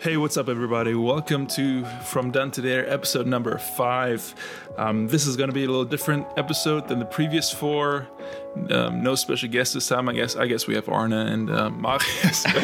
Hey, what's up, everybody? Welcome to From Done to There, episode number five. Um, this is going to be a little different episode than the previous four. Um, no special guests this time. I guess. I guess we have Arne and uh, Marius.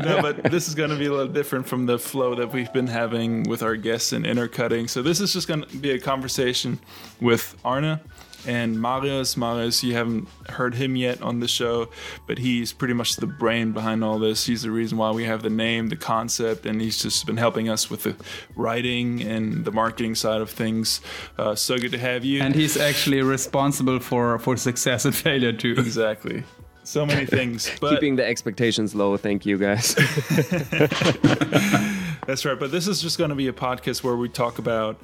no, but this is going to be a little different from the flow that we've been having with our guests and intercutting. So this is just going to be a conversation with Arne and Marius. Marius, you haven't heard him yet on the show, but he's pretty much the brain behind all this. He's the reason why we have the name, the concept, and he's just been helping us with the writing and the marketing side of things. Uh, so good to have you. And he's actually responsible for for success and failure too. Exactly. So many things. But Keeping the expectations low. Thank you, guys. That's right. But this is just going to be a podcast where we talk about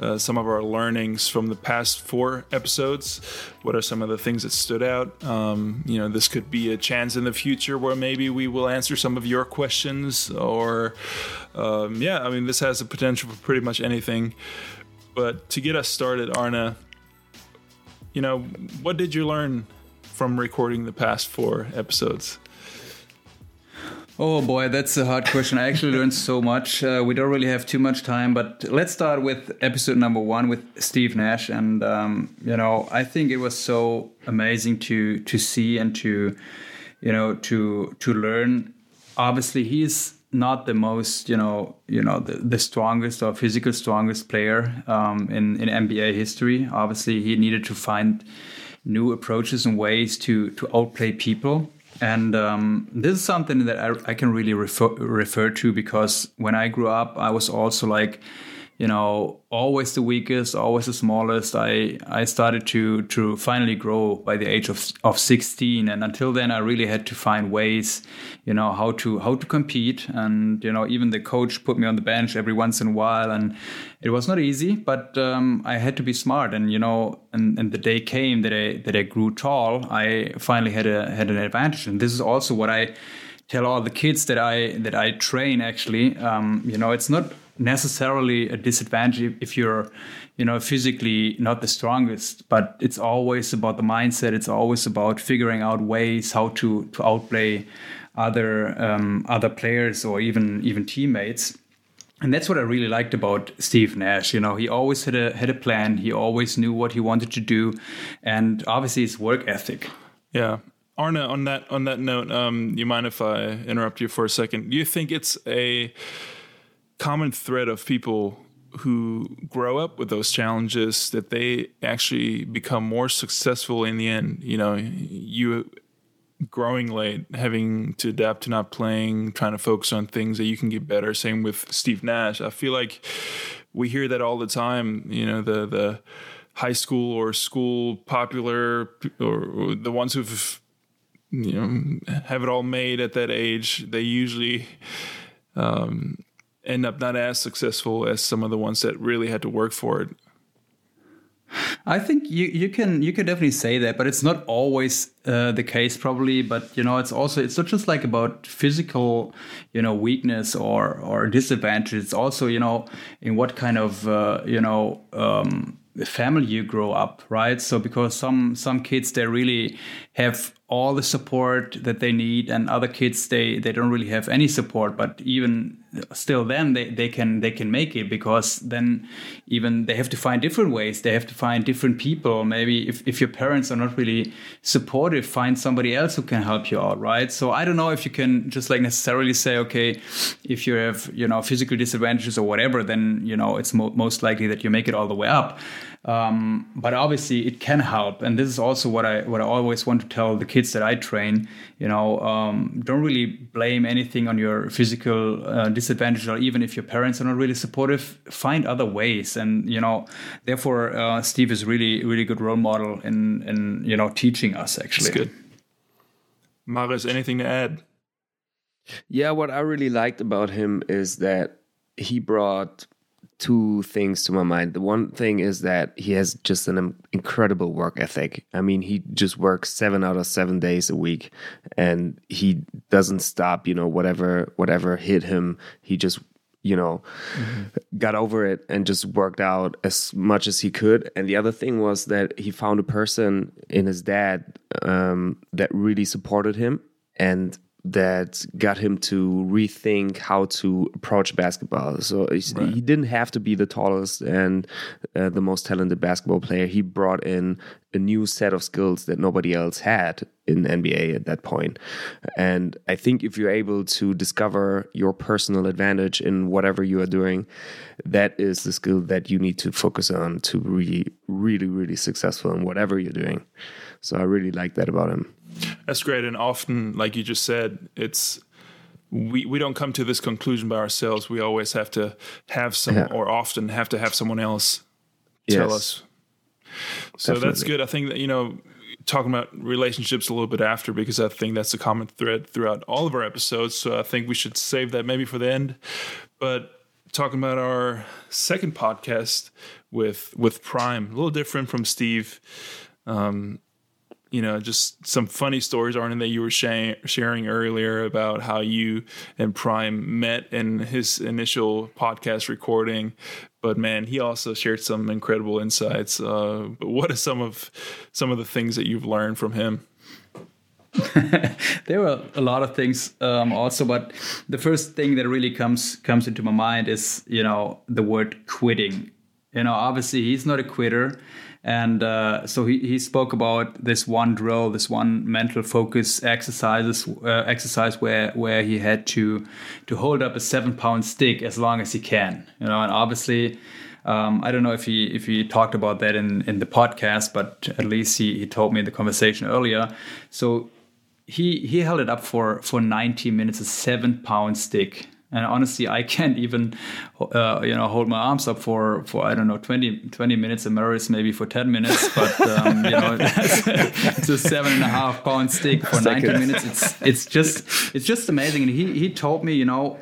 uh, some of our learnings from the past four episodes. What are some of the things that stood out? Um, you know, this could be a chance in the future where maybe we will answer some of your questions, or um, yeah, I mean, this has the potential for pretty much anything. But to get us started, Arne, you know, what did you learn from recording the past four episodes? Oh boy, that's a hard question. I actually learned so much. Uh, we don't really have too much time, but let's start with episode number one with Steve Nash. And um, you know, I think it was so amazing to to see and to you know to to learn. Obviously, he's not the most you know you know the, the strongest or physical strongest player um, in in NBA history. Obviously, he needed to find new approaches and ways to to outplay people and um, this is something that I, I can really refer, refer to because when I grew up, I was also like, you know, always the weakest, always the smallest. I I started to to finally grow by the age of of 16, and until then, I really had to find ways, you know, how to how to compete. And you know, even the coach put me on the bench every once in a while, and it was not easy, but um, I had to be smart. And you know, and, and the day came that I that I grew tall. I finally had a had an advantage, and this is also what I tell all the kids that I that I train. Actually, um, you know, it's not necessarily a disadvantage if you're you know physically not the strongest but it's always about the mindset it's always about figuring out ways how to to outplay other um, other players or even even teammates and that's what I really liked about Steve Nash. You know, he always had a had a plan. He always knew what he wanted to do, and obviously his work ethic. Yeah, Arne. On that on that note, um, you mind if I interrupt you for a second? Do you think it's a common thread of people who grow up with those challenges that they actually become more successful in the end. You know, you growing late, having to adapt to not playing, trying to focus on things that you can get better. Same with Steve Nash. I feel like we hear that all the time. You know, the the high school or school popular or the ones who've you know have it all made at that age. They usually um, end up not as successful as some of the ones that really had to work for it. I think you, you can you can definitely say that, but it's not always uh, the case, probably. But you know, it's also it's not just like about physical, you know, weakness or or disadvantage. It's also you know in what kind of uh, you know um, family you grow up, right? So because some some kids they really have all the support that they need and other kids they they don't really have any support but even still then they, they can they can make it because then even they have to find different ways. They have to find different people. Maybe if, if your parents are not really supportive find somebody else who can help you out right? So i don't know if you can just like necessarily say okay if you have you know physical disadvantages or whatever then you know it's mo- most likely that you make it all the way up. Um, but obviously it can help. And this is also what i what i always want to tell the kids that I train, you know, um, don't really blame anything on your physical uh, disadvantage, or even if your parents are not really supportive, find other ways. And you know, therefore, uh, Steve is really, really good role model in in you know teaching us. Actually, That's good. Marius, anything to add? Yeah, what I really liked about him is that he brought two things to my mind. The one thing is that he has just an incredible work ethic. I mean, he just works seven out of seven days a week, and he doesn't stop. You know, whatever whatever hit him, he just you know mm-hmm. got over it and just worked out as much as he could. And the other thing was that he found a person in his dad um, that really supported him and that got him to rethink how to approach basketball. So right. he didn't have to be the tallest and uh, the most talented basketball player. He brought in a new set of skills that nobody else had in NBA at that point. And I think if you're able to discover your personal advantage in whatever you are doing, that is the skill that you need to focus on to be really, really successful in whatever you're doing. So I really like that about him. That's great. And often, like you just said, it's we, we don't come to this conclusion by ourselves. We always have to have some, yeah. or often have to have someone else tell yes. us. So Definitely. that's good. I think that, you know, talking about relationships a little bit after because I think that's a common thread throughout all of our episodes. So I think we should save that maybe for the end. But talking about our second podcast with with Prime, a little different from Steve. Um, you know, just some funny stories, Arne, that you were sharing, sharing earlier about how you and Prime met in his initial podcast recording. But man, he also shared some incredible insights. Uh, but what are some of some of the things that you've learned from him? there were a lot of things um, also, but the first thing that really comes comes into my mind is you know the word quitting. You know, obviously he's not a quitter and uh, so he, he spoke about this one drill, this one mental focus exercises uh, exercise where where he had to to hold up a seven pound stick as long as he can, you know, and obviously. Um, I don't know if he if he talked about that in, in the podcast, but at least he, he told me in the conversation earlier. So he he held it up for for 90 minutes, a seven pound stick, and honestly i can't even uh, you know hold my arms up for for i don't know 20 20 minutes and Marius maybe for 10 minutes but um, you know it's a seven and a half pound stick for 90 minutes it's it's just it's just amazing and he he told me you know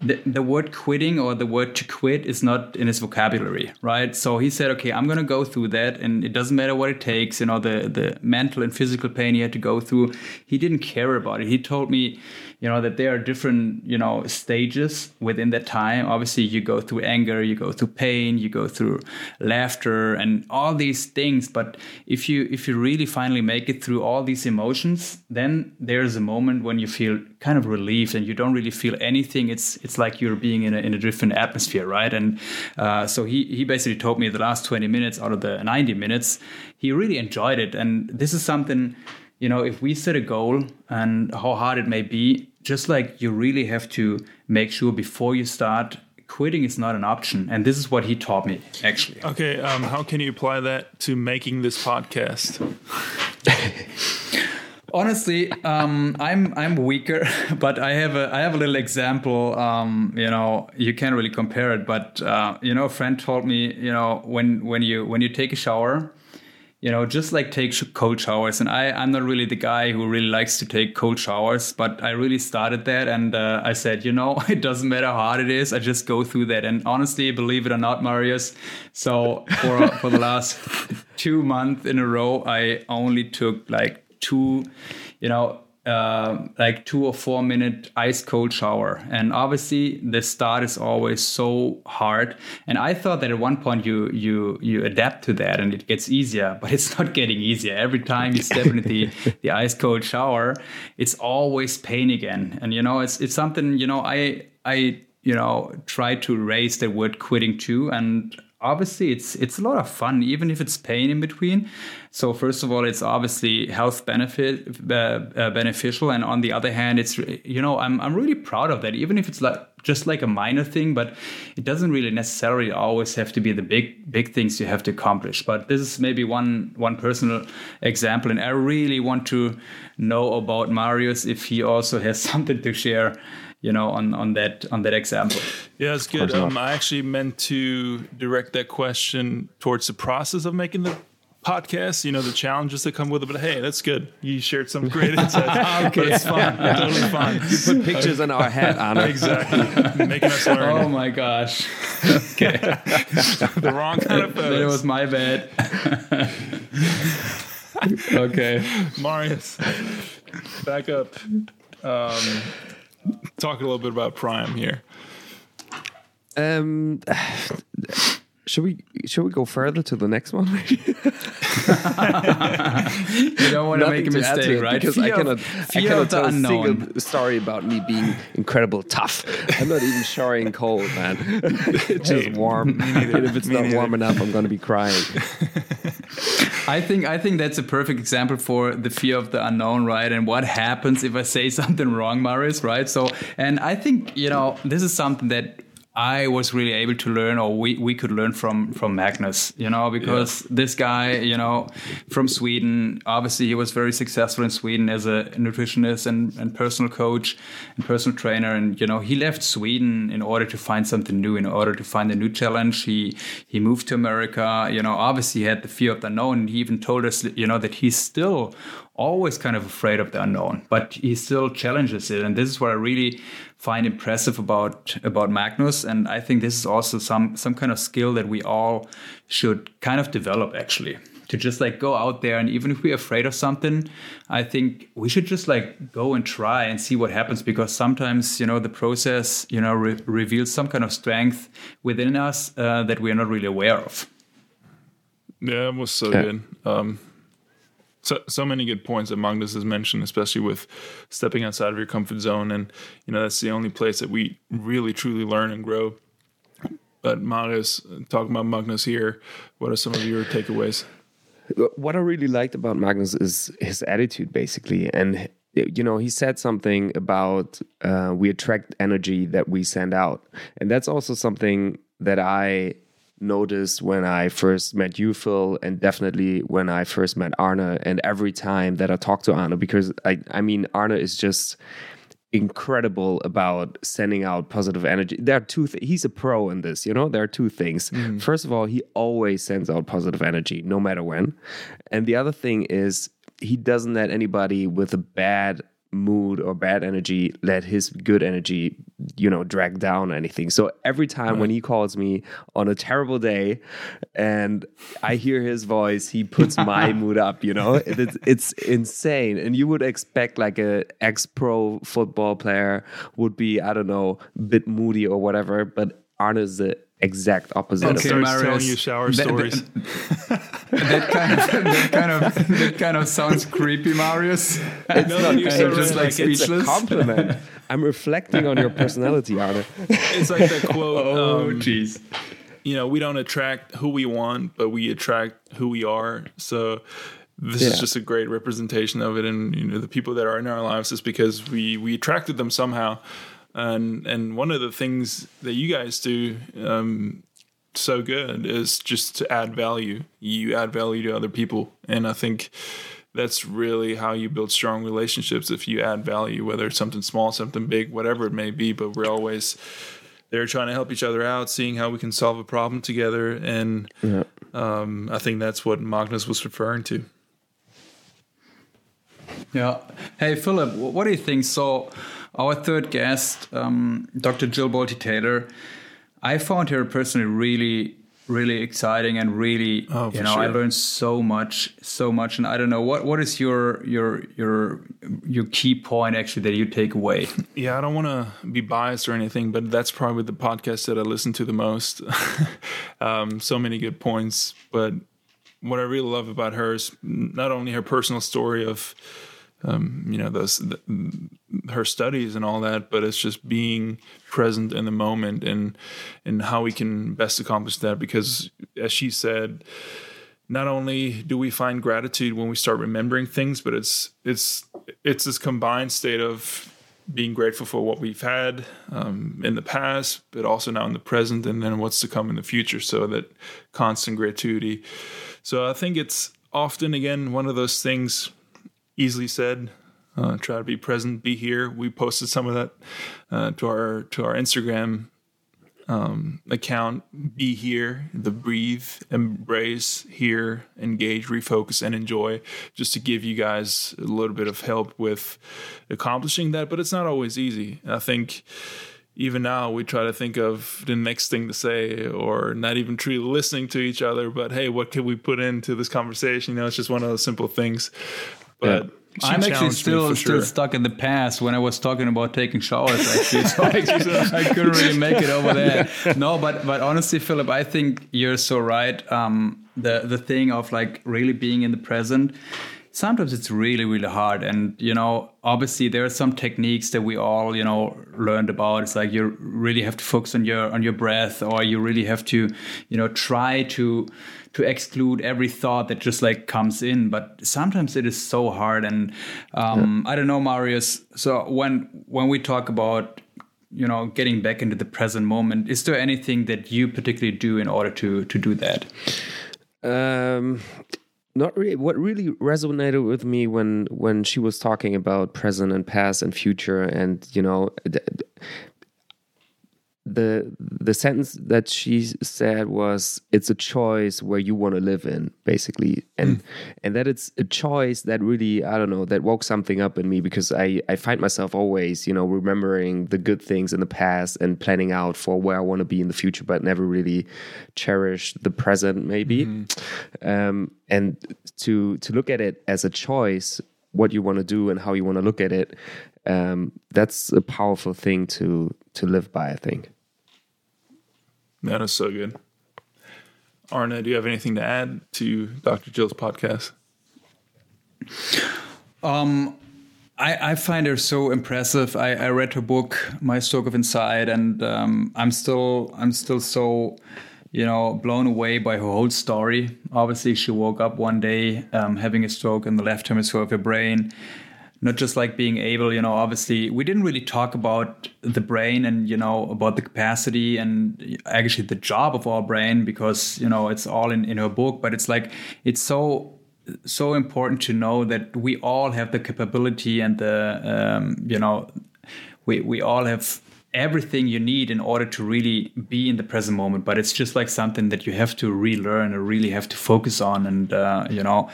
the, the word quitting or the word to quit is not in his vocabulary, right? So he said, okay, I'm going to go through that and it doesn't matter what it takes, you know, the, the mental and physical pain he had to go through. He didn't care about it. He told me, you know that there are different you know stages within that time. Obviously you go through anger you go through pain you go through laughter and all these things. But if you if you really finally make it through all these emotions then there's a moment when you feel kind of relieved and you don't really feel anything. It's it's like you're being in a, in a different atmosphere right? And uh, so he he basically told me the last 20 minutes out of the 90 minutes. He really enjoyed it. And this is something you know, if we set a goal and how hard it may be, just like you really have to make sure before you start quitting is not an option. And this is what he taught me actually. Okay um, how can you apply that to making this podcast? Honestly um, i'm i'm weaker but i have a i have a little example um, you know you can't really compare it but uh, you know a friend told me you know when when you when you take a shower you know, just like take cold showers. And I, I'm not really the guy who really likes to take cold showers, but I really started that. And uh, I said, you know, it doesn't matter how hard it is. I just go through that. And honestly, believe it or not, Marius, so for, for the last two months in a row, I only took like two, you know, uh, like two or four minute ice cold shower. And obviously the start is always so hard. And i thought that at one point you you you adapt to that and it gets easier but it's not getting easier. Every time you step into the, the ice cold shower it's always pain again. And you know it's it's something you know i i you know try to raise the word quitting too. And obviously it's it's a lot of fun even if it's pain in between. So first of all it's obviously health benefit uh, uh, beneficial. And on the other hand it's you know I'm I'm really proud of that even if it's like just like a minor thing but it doesn't really necessarily always have to be the big big things you have to accomplish. But this is maybe one one personal example. And I really want to know about Marius if he also has something to share you know on on that on that example. Yeah it's good. um, i actually meant to direct that question towards the process of making the podcast you know the challenges that come with it but hey that's good. You shared some great insights. Okay. But it's fine totally fine. You put pictures in our head Anna. exactly. Making us learn. Oh my gosh. Okay. The wrong kind of photos. it was my bad. Okay. Marius back up. Um, talk a little bit about Prime here. Um, should we should we go further to the next one? you don't want to make a mistake, right? Because fear I cannot, of, I cannot tell a single story about me being incredible tough. I'm not even showering cold, man. it's just hey, warm. And if it's not neither. warm enough, I'm going to be crying. I think I think that's a perfect example for the fear of the unknown, right? And what happens if I say something wrong, Marius, right? So, and I think you know this is something that I was really able to learn, or we, we could learn from from Magnus, you know, because yeah. this guy, you know, from Sweden, obviously he was very successful in Sweden as a nutritionist and, and personal coach and personal trainer, and you know he left Sweden in order to find something new, in order to find a new challenge. He he moved to America, you know, obviously he had the fear of the unknown. He even told us, you know, that he's still always kind of afraid of the unknown, but he still challenges it. And this is what I really find impressive about about Magnus. And I think this is also some some kind of skill that we all should kind of develop actually. To just like go out there and even if we're afraid of something, I think we should just like go and try and see what happens because sometimes you know the process you know re- reveals some kind of strength within us uh, that we are not really aware of. Yeah, it was so yeah. good. Um, so so many good points that Magnus has mentioned, especially with stepping outside of your comfort zone, and you know that's the only place that we really truly learn and grow. But Marius, talking about Magnus here, what are some of your takeaways? What I really liked about Magnus is his attitude, basically, and you know he said something about uh, we attract energy that we send out, and that's also something that I noticed when I first met you, Phil, and definitely when I first met Arne, and every time that I talk to Arne, because I, I mean, Arne is just incredible about sending out positive energy. There are two. Th- he's a pro in this. You know, there are two things. Mm. First of all, he always sends out positive energy, no matter when, and the other thing is he doesn't let anybody with a bad mood or bad energy let his good energy you know drag down anything so every time right. when he calls me on a terrible day and i hear his voice he puts my mood up you know it's, it's insane and you would expect like a ex-pro football player would be i don't know a bit moody or whatever but arne is the exact opposite. Okay, starts Marius, telling you shower stories. That, kind of that kind of that kind of sounds creepy, Marius. It's no, not it's just like speechless. It's a compliment. I'm reflecting on your personality, Arne. It's like that quote. Oh, um, jeez. Um, you know, we don't attract who we want, but we attract who we are. So this yeah. is just a great representation of it and you know the people that are in our lives is because we we attracted them somehow and and one of the things that you guys do um, so good is just to add value. You add value to other people, and I think that's really how you build strong relationships. If you add value, whether it's something small, something big, whatever it may be, but we're always there trying to help each other out, seeing how we can solve a problem together, and yeah. um, I think that's what Magnus was referring to. Yeah. Hey, Philip, what do you think? So our third guest, um, Dr. Jill Bolte Taylor, I found her personally really, really exciting and really, oh, you know, sure. I learned so much, so much. And I don't know what what is your your your your key point actually that you take away? Yeah, I don't want to be biased or anything, but that's probably the podcast that I listen to the most. um, so many good points, but what I really love about her is not only her personal story of um, you know those the, her studies and all that but it's just being present in the moment and and how we can best accomplish that because as she said not only do we find gratitude when we start remembering things but it's it's it's this combined state of being grateful for what we've had um, in the past but also now in the present and then what's to come in the future. So that constant gratuity. So i think it's often again one of those things easily said. Uh, try to be present, be here. We posted some of that uh, to our to our Instagram um, account. Be here, the breathe, embrace, hear, engage, refocus, and enjoy. Just to give you guys a little bit of help with accomplishing that, but it's not always easy. I think even now we try to think of the next thing to say or not even truly listening to each other but hey what can we put into this conversation you know it's just one of those simple things but yeah. I'm actually still still stuck in the past when I was talking about taking showers. Actually, so I, I, couldn't really make it over there. No, but but honestly, Philip, I think you're so right. Um, the the thing of like really being in the present sometimes it's really really hard. And you know obviously there are some techniques that we all you know learned about. It's like you really have to focus on your on your breath or you really have to you know try to to exclude every thought that just like comes in. But sometimes it is so hard. And um yeah. i don't know marius so when when we talk about you know getting back into the present moment is there anything that you particularly do in order to to do that? Um not really what really resonated with me when when she was talking about present and past and future and you know the the sentence that she said was it's a choice where you want to live in basically and mm. and that it's a choice that really i don't know that woke something up in me because i i find myself always you know remembering the good things in the past and planning out for where i want to be in the future but never really cherish the present maybe mm-hmm. um, and to to look at it as a choice what you want to do and how you want to look at it um, that's a powerful thing to to live by. I think. That is so good. Arne, do you have anything to add to Dr. Jill's podcast? Um, I, I find her so impressive. I, I read her book, My Stroke of Insight, and um, I'm still I'm still so you know blown away by her whole story. Obviously, she woke up one day um, having a stroke in the left hemisphere of her brain not just like being able you know obviously we didn't really talk about the brain and you know about the capacity and actually the job of our brain because you know it's all in in her book. But it's like it's so so important to know that we all have the capability and the um, you know we we all have everything you need in order to really be in the present moment but it's just like something that you have to relearn or really have to focus on. And uh, you know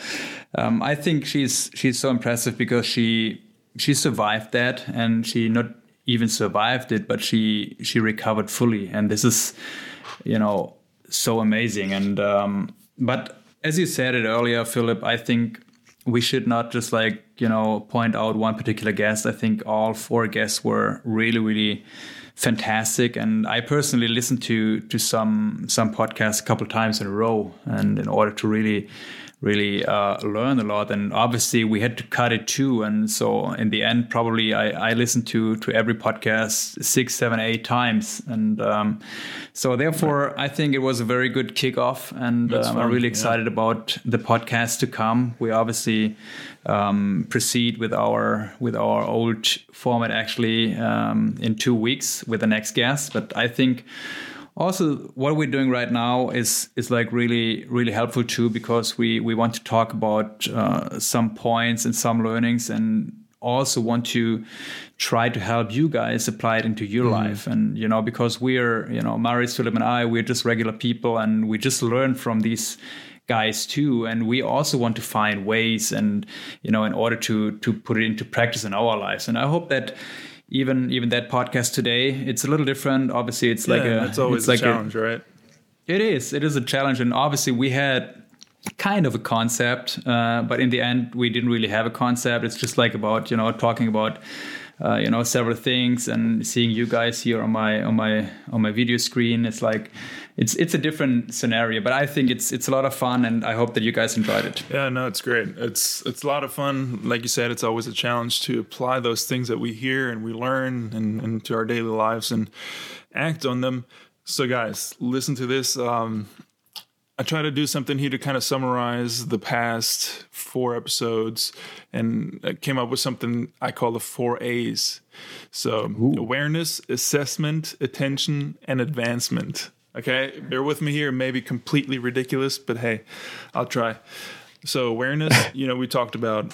um, i think she's she's so impressive because she she survived that and she not even survived it but she she recovered fully. And this is you know so amazing. And um, but as you said it earlier philip i think we should not just like you know point out one particular guest. I think all four guests were really really fantastic. And i personally listened to to some some podcasts a couple times in a row. And in order to really really uh, learn a lot. And obviously, we had to cut it too. And so, in the end, probably I, I listened to to every podcast six, seven, eight times. And um, so, therefore, I think it was a very good kickoff. And um, I'm really excited yeah. about the podcast to come. We obviously um, proceed with our with our old format actually um, in two weeks with the next guest. But I think also what we're doing right now is is like really really helpful too because we we want to talk about uh, some points and some learnings and also want to try to help you guys apply it into your mm. life. And you know because we're you know Marius Philip and I we're just regular people and we just learn from these guys too. And we also want to find ways and you know in order to to put it into practice in our lives. And I hope that even even that podcast today, it's a little different. Obviously, it's like yeah, a it's always it's a like challenge, a, right? It is. It is a challenge, and obviously we had kind of a concept, uh, but in the end we didn't really have a concept. It's just like about you know talking about uh, you know several things and seeing you guys here on my on my on my video screen it's like it's it's a different scenario but i think it's it's a lot of fun and i hope that you guys enjoyed it. Yeah no it's great. It's it's a lot of fun. Like you said it's always a challenge to apply those things that we hear and we learn and into our daily lives and act on them. So guys listen to this um, I try to do something here to kind of summarize the past four episodes and I came up with something I call the four A's. So, Ooh. awareness, assessment, attention, and advancement. Okay, bear with me here. Maybe completely ridiculous, but hey, I'll try. So, awareness, you know, we talked about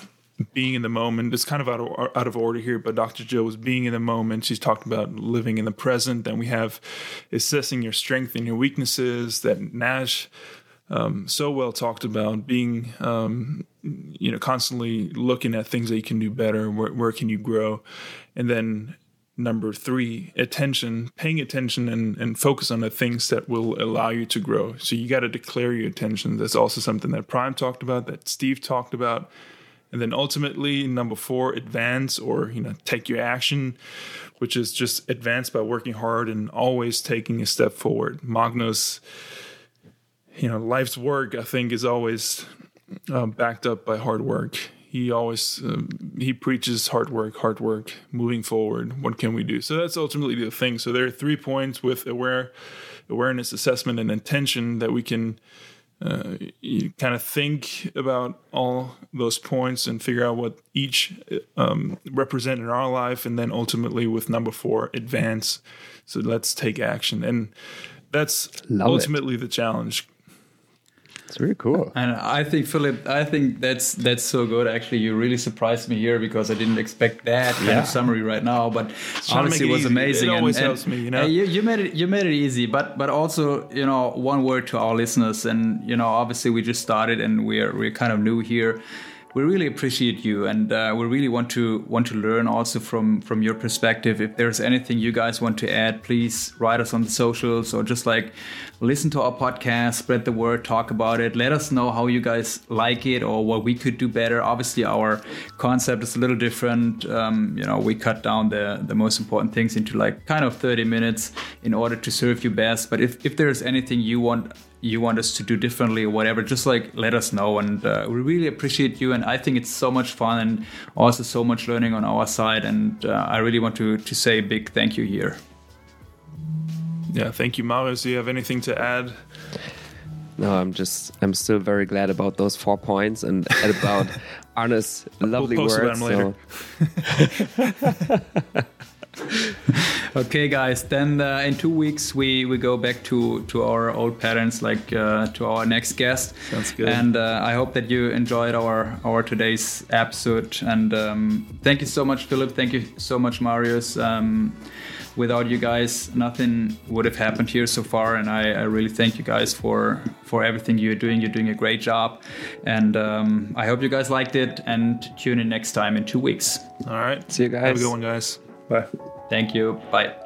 being in the moment. It's kind of out of, out of order here, but Dr. Jill was being in the moment. She's talked about living in the present. Then we have assessing your strength and your weaknesses that Nash um, so well talked about being, um, you know, constantly looking at things that you can do better. Where, where can you grow? And then number three, attention, paying attention and, and focus on the things that will allow you to grow. So you got to declare your attention. That's also something that Prime talked about, that Steve talked about. And then ultimately, number four, advance or you know take your action, which is just advance by working hard and always taking a step forward. Magnus you know, life's work, I think, is always uh, backed up by hard work. He always um, he preaches hard work, hard work, moving forward. What can we do? So that's ultimately the thing. So there are three points with aware, awareness, assessment, and intention that we can uh, kind of think about all those points and figure out what each um, represent in our life, and then ultimately with number four, advance. So let's take action, and that's Love ultimately it. the challenge it's really cool. And I think Philip, I think that's that's so good. Actually, you really surprised me here because I didn't expect that kind yeah. of summary right now. But honestly, it was amazing. It always and, helps me, you know. You, you, made it. You made it easy. But but also, you know, one word to our listeners, and you know, obviously, we just started and we're we're kind of new here we really appreciate you and uh, we really want to want to learn also from from your perspective. If there's anything you guys want to add please write us on the socials or just like listen to our podcast spread the word talk about it. Let us know how you guys like it or what we could do better. Obviously our concept is a little different. Um, you know we cut down the the most important things into like kind of 30 minutes in order to serve you best. But if, if there's anything you want you want us to do differently or whatever, just like let us know. And uh, we really appreciate you. And I think it's so much fun and also so much learning on our side. And uh, I really want to, to say a big thank you here. Yeah, thank you, Marius. Do you have anything to add? No, I'm just I'm still very glad about those four points and about Arne's lovely we'll words. So. okay, guys. Then uh, in two weeks we we go back to to our old patterns, like uh, to our next guest. Sounds good. And uh, I hope that you enjoyed our our today's episode. And um, thank you so much, Philip. Thank you so much, Marius. Um, without you guys, nothing would have happened here so far. And I, I, really thank you guys for for everything you're doing. You're doing a great job, and um, I hope you guys liked it. And tune in next time in two weeks. All right, see you guys. Have a good one, guys. Bye. Thank you. Bye.